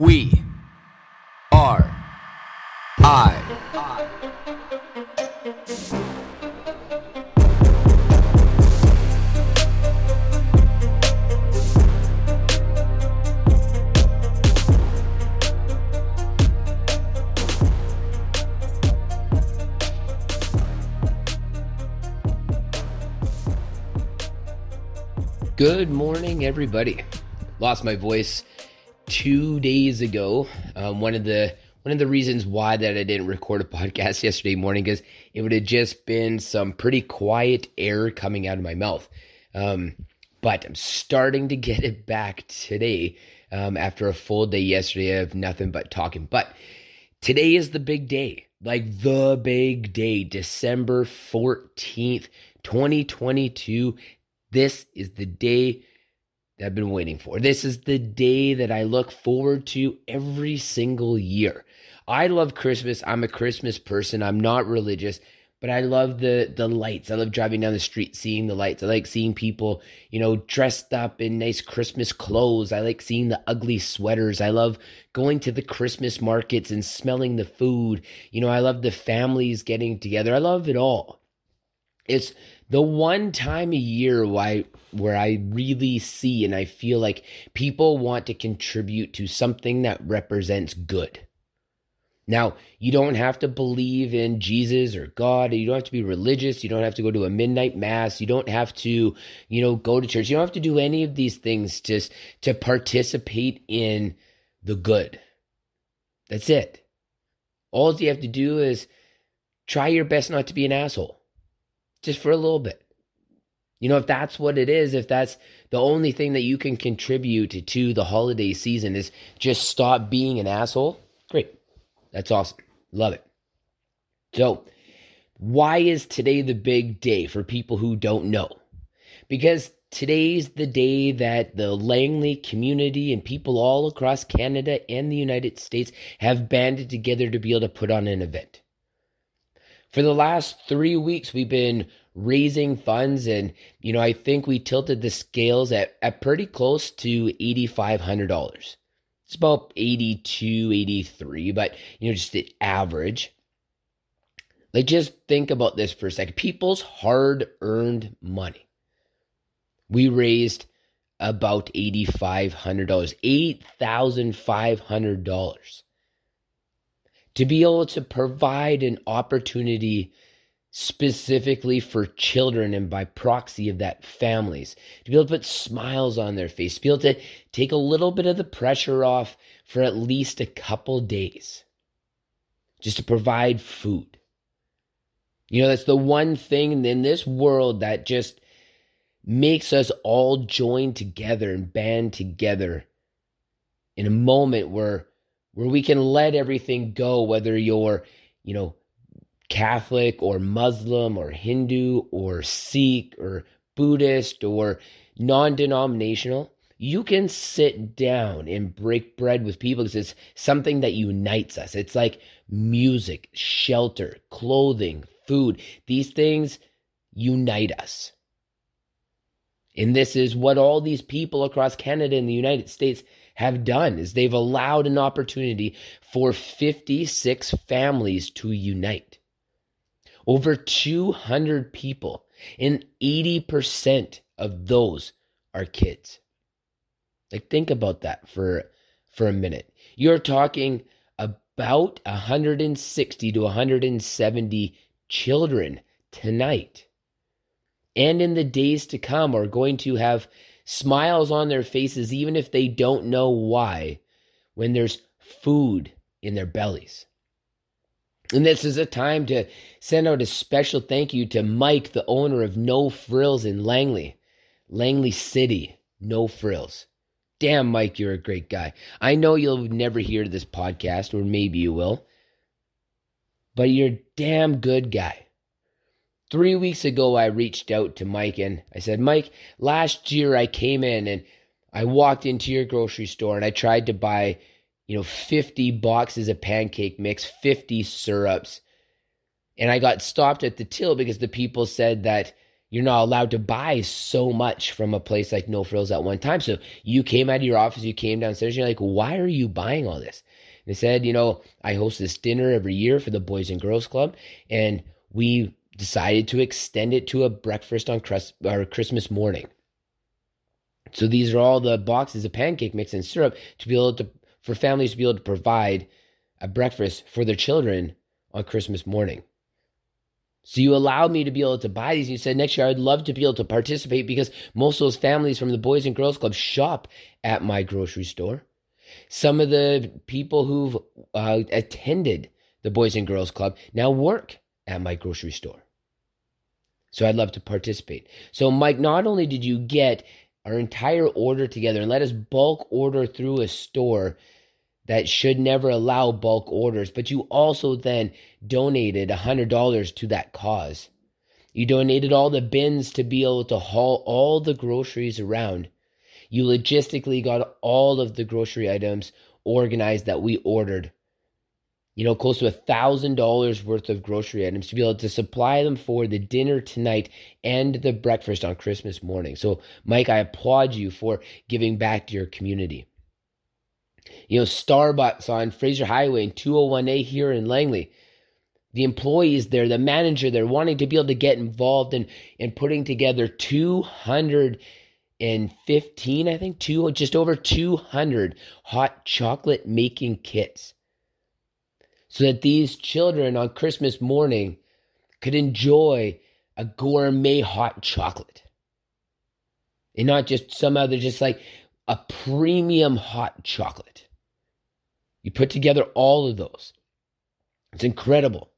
We are I. Good morning, everybody. Lost my voice two days ago. Um, one of the one of the reasons why that I didn't record a podcast yesterday morning is it would have just been some pretty quiet air coming out of my mouth. Um, but I'm starting to get it back today um, after a full day yesterday of nothing but talking. But today is the big day, like the big day, December 14th, 2022. This is the day I've been waiting for. This is the day that I look forward to every single year. I love Christmas. I'm a Christmas person. I'm not religious, but I love the the lights. I love driving down the street seeing the lights. I like seeing people, you know, dressed up in nice Christmas clothes. I like seeing the ugly sweaters. I love going to the Christmas markets and smelling the food. You know, I love the families getting together. I love it all. It's the one time a year why where I really see and I feel like people want to contribute to something that represents good. Now, you don't have to believe in Jesus or God. You don't have to be religious. You don't have to go to a midnight mass. You don't have to, you know, go to church. You don't have to do any of these things just to participate in the good. That's it. All you have to do is try your best not to be an asshole just for a little bit. You know, if that's what it is, if that's the only thing that you can contribute to the holiday season is just stop being an asshole, great. That's awesome. Love it. So, why is today the big day for people who don't know? Because today's the day that the Langley community and people all across Canada and the United States have banded together to be able to put on an event. For the last three weeks, we've been raising funds, and you know, I think we tilted the scales at, at pretty close to $8,500. It's about 82, 83, but you know, just the average. Like, just think about this for a second. People's hard earned money. We raised about $8,500, $8,500 to be able to provide an opportunity specifically for children and by proxy of that families to be able to put smiles on their face to be able to take a little bit of the pressure off for at least a couple days just to provide food. You know that's the one thing in this world that just makes us all join together and band together in a moment where where we can let everything go, whether you're, you know, Catholic or Muslim or Hindu or Sikh or Buddhist or non denominational. You can sit down and break bread with people because it's something that unites us. It's like music, shelter, clothing, food. These things unite us. And this is what all these people across Canada and the United States have done is they've allowed an opportunity for 56 families to unite. Over 200 people, and 80% of those are kids. Like think about that for for a minute. You're talking about 160 to 170 children tonight. And in the days to come are going to have smiles on their faces, even if they don't know why, when there's food in their bellies. And this is a time to send out a special thank you to Mike, the owner of No Frills in Langley, Langley City, No Frills. Damn, Mike, you're a great guy. I know you'll never hear this podcast, or maybe you will, but you're a damn good guy. Three weeks ago, I reached out to Mike and I said, Mike, last year I came in and I walked into your grocery store and I tried to buy, you know, 50 boxes of pancake mix, 50 syrups. And I got stopped at the till because the people said that, you're not allowed to buy so much from a place like No Frills at one time. So you came out of your office, you came downstairs, and you're like, why are you buying all this? They said, you know, I host this dinner every year for the Boys and Girls Club, and we decided to extend it to a breakfast on Christmas morning. So these are all the boxes of pancake mix and syrup to be able to for families to be able to provide a breakfast for their children on Christmas morning. So you allowed me to be able to buy these. You said next year I'd love to be able to participate because most of those families from the Boys and Girls Club shop at my grocery store. Some of the people who've uh, attended the Boys and Girls Club now work at my grocery store. So I'd love to participate. So, Mike, not only did you get our entire order together and let us bulk order through a store that should never allow bulk orders, but you also then donated $100 to that cause. You donated all the bins to be able to haul all the groceries around. You logistically got all of the grocery items organized that we ordered. You know, close to a thousand dollars worth of grocery items to be able to supply them for the dinner tonight and the breakfast on Christmas morning. So, Mike, I applaud you for giving back to your community. You know, Starbucks on Fraser Highway and 201A here in Langley. The employees there, the manager there, wanting to be able to get involved in, in putting together 215, I think, two, just over 200 hot chocolate making kits. So that these children on Christmas morning could enjoy a gourmet hot chocolate. And not just some other, just like a premium hot chocolate. You put together all of those. It's incredible.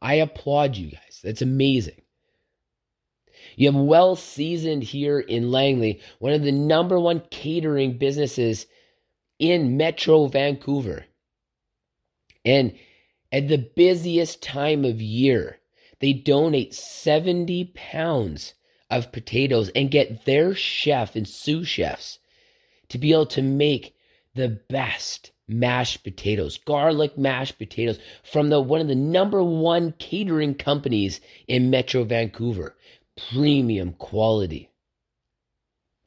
I applaud you guys. That's amazing. You have well seasoned here in Langley, one of the number one catering businesses in Metro Vancouver. And at the busiest time of year, they donate 70 pounds of potatoes and get their chef and sous chefs to be able to make the best mashed potatoes, garlic mashed potatoes from the one of the number one catering companies in Metro Vancouver. Premium quality.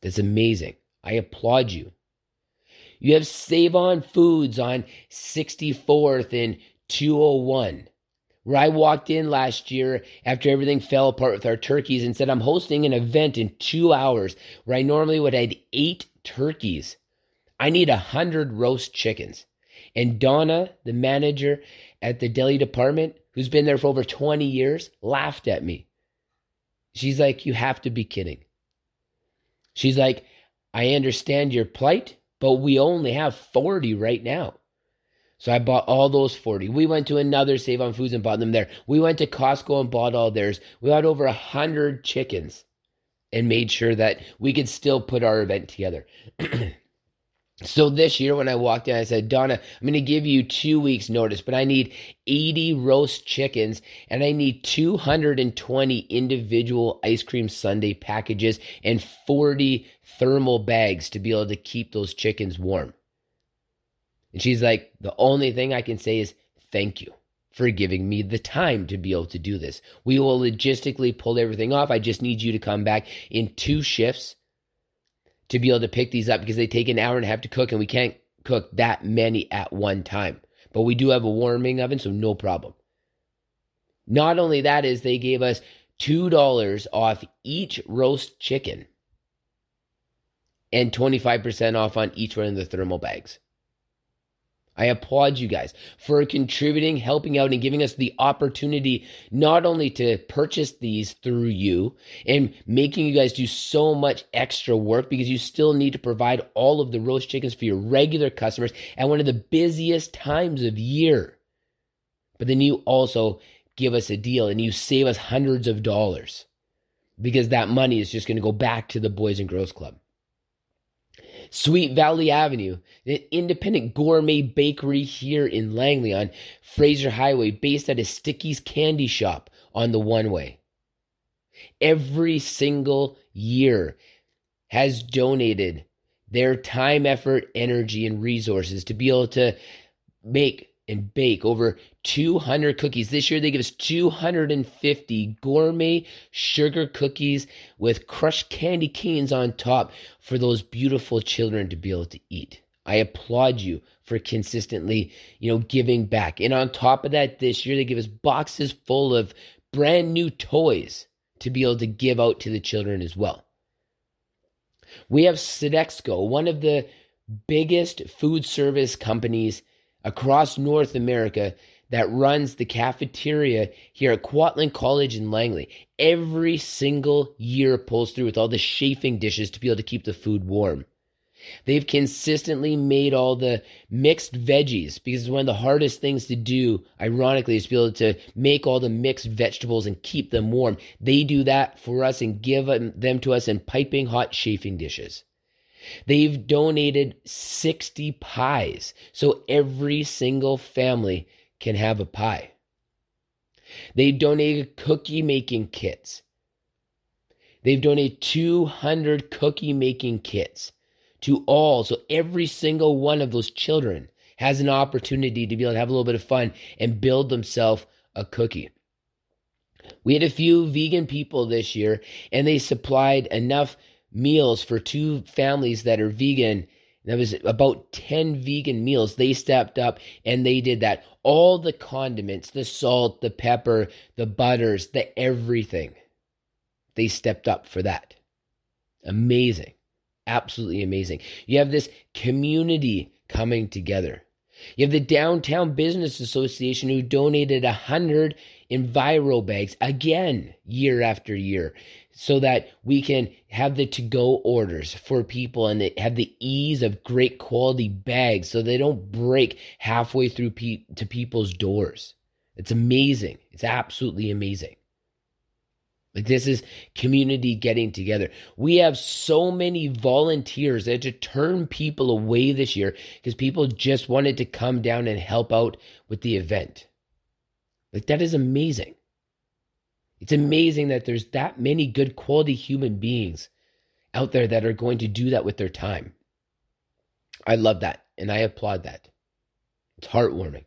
That's amazing. I applaud you. You have Save On Foods on 64th and 201 where I walked in last year after everything fell apart with our turkeys and said, I'm hosting an event in two hours where I normally would have eight turkeys. I need a hundred roast chickens. And Donna, the manager at the deli department, who's been there for over 20 years, laughed at me. She's like, You have to be kidding. She's like, I understand your plight, but we only have 40 right now. So I bought all those 40. We went to another Save on Foods and bought them there. We went to Costco and bought all theirs. We had over a hundred chickens and made sure that we could still put our event together. so this year when I walked in, I said, Donna, I'm going to give you two weeks notice, but I need 80 roast chickens and I need 220 individual ice cream sundae packages and 40 thermal bags to be able to keep those chickens warm. And she's like, the only thing I can say is thank you for giving me the time to be able to do this. We will logistically pull everything off. I just need you to come back in two shifts to be able to pick these up because they take an hour and a half to cook and we can't cook that many at one time. But we do have a warming oven, so no problem. Not only that is they gave us $2 off each roast chicken and 25% off on each one of the thermal bags. I applaud you guys for contributing, helping out, and giving us the opportunity not only to purchase these through you and making you guys do so much extra work because you still need to provide all of the roast chickens for your regular customers at one of the busiest times of year. But then you also give us a deal and you save us hundreds of dollars because that money is just going to go back to the Boys and Girls Club. Sweet Valley Avenue, an independent gourmet bakery here in Langley on Fraser Highway, based at a Sticky's Candy Shop on the one way. Every single year has donated their time, effort, energy, and resources to be able to make and bake over 200 cookies. This year, they give us 250 gourmet sugar cookies with crushed candy canes on top for those beautiful children to be able to eat. I applaud you for consistently, you know, giving back. And on top of that, this year they give us boxes full of brand new toys to be able to give out to the children as well. We have Sodexo, one of the biggest food service companies across North America that runs the cafeteria here at Kwantlen College in Langley. Every single year pulls through with all the chafing dishes to be able to keep the food warm. They've consistently made all the mixed veggies because it's one of the hardest things to do, ironically, is to be able to make all the mixed vegetables and keep them warm. They do that for us and give them to us in piping hot chafing dishes. They've donated 60 pies so every single family can have a pie. They've donated cookie making kits. They've donated 200 cookie making kits to all. So every single one of those children has an opportunity to be able to have a little bit of fun and build themselves a cookie. We had a few vegan people this year, and they supplied enough meals for two families that are vegan. That was about 10 vegan meals. They stepped up and they did that. All the condiments, the salt, the pepper, the butters, the everything. They stepped up for that. Amazing absolutely amazing. You have this community coming together. You have the Downtown Business Association who donated a hundred Enviro bags again year after year so that we can have the to go orders for people and have the ease of great quality bags so they don't break halfway through pe- to people's doors. It's amazing. It's absolutely amazing. Like this is community getting together. We have so many volunteers that had to turn people away this year because people just wanted to come down and help out with the event. Like that is amazing. It's amazing that there's that many good quality human beings out there that are going to do that with their time. I love that and I applaud that. It's heartwarming.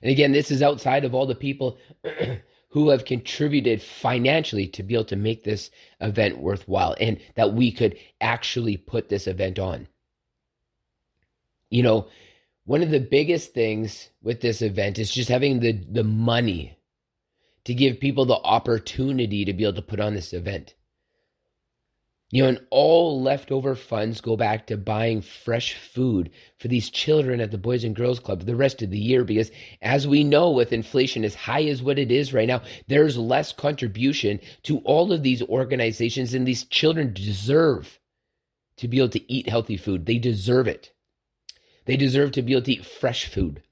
And again, this is outside of all the people who have contributed financially to be able to make this event worthwhile and that we could actually put this event on. You know, one of the biggest things with this event is just having the, the money to give people the opportunity to be able to put on this event. You know, and all leftover funds go back to buying fresh food for these children at the Boys and Girls Club the rest of the year because, as we know, with inflation as high as what it is right now, there's less contribution to all of these organizations, and these children deserve to be able to eat healthy food. They deserve it. They deserve to be able to eat fresh food.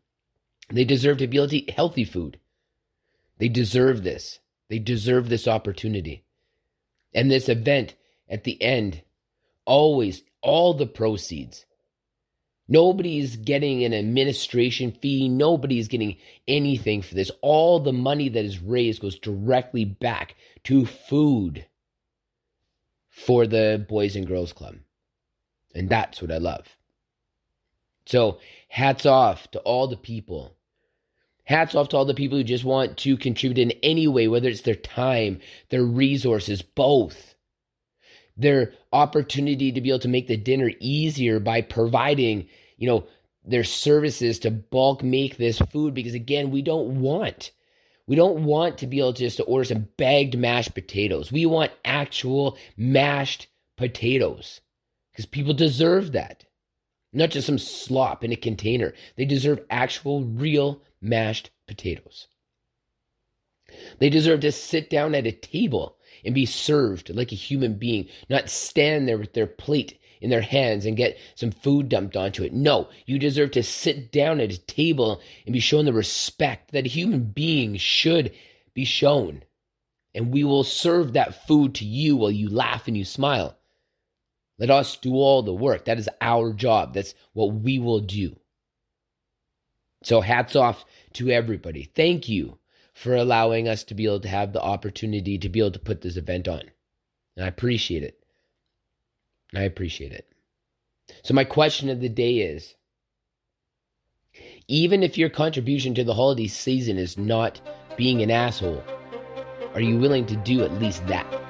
They deserve to be able to eat healthy food. They deserve this. They deserve this opportunity. And this event at the end, always all the proceeds. Nobody's getting an administration fee. Nobody's getting anything for this. All the money that is raised goes directly back to food for the Boys and Girls Club. And that's what I love. So, hats off to all the people. Hats off to all the people who just want to contribute in any way, whether it's their time, their resources, both their opportunity to be able to make the dinner easier by providing, you know, their services to bulk make this food because again, we don't want we don't want to be able to just to order some bagged mashed potatoes. We want actual mashed potatoes because people deserve that. Not just some slop in a container. They deserve actual, real mashed potatoes. They deserve to sit down at a table and be served like a human being, not stand there with their plate in their hands and get some food dumped onto it. No, you deserve to sit down at a table and be shown the respect that a human being should be shown. And we will serve that food to you while you laugh and you smile. Let us do all the work. That is our job. That's what we will do. So, hats off to everybody. Thank you for allowing us to be able to have the opportunity to be able to put this event on. And I appreciate it. I appreciate it. So, my question of the day is Even if your contribution to the holiday season is not being an asshole, are you willing to do at least that?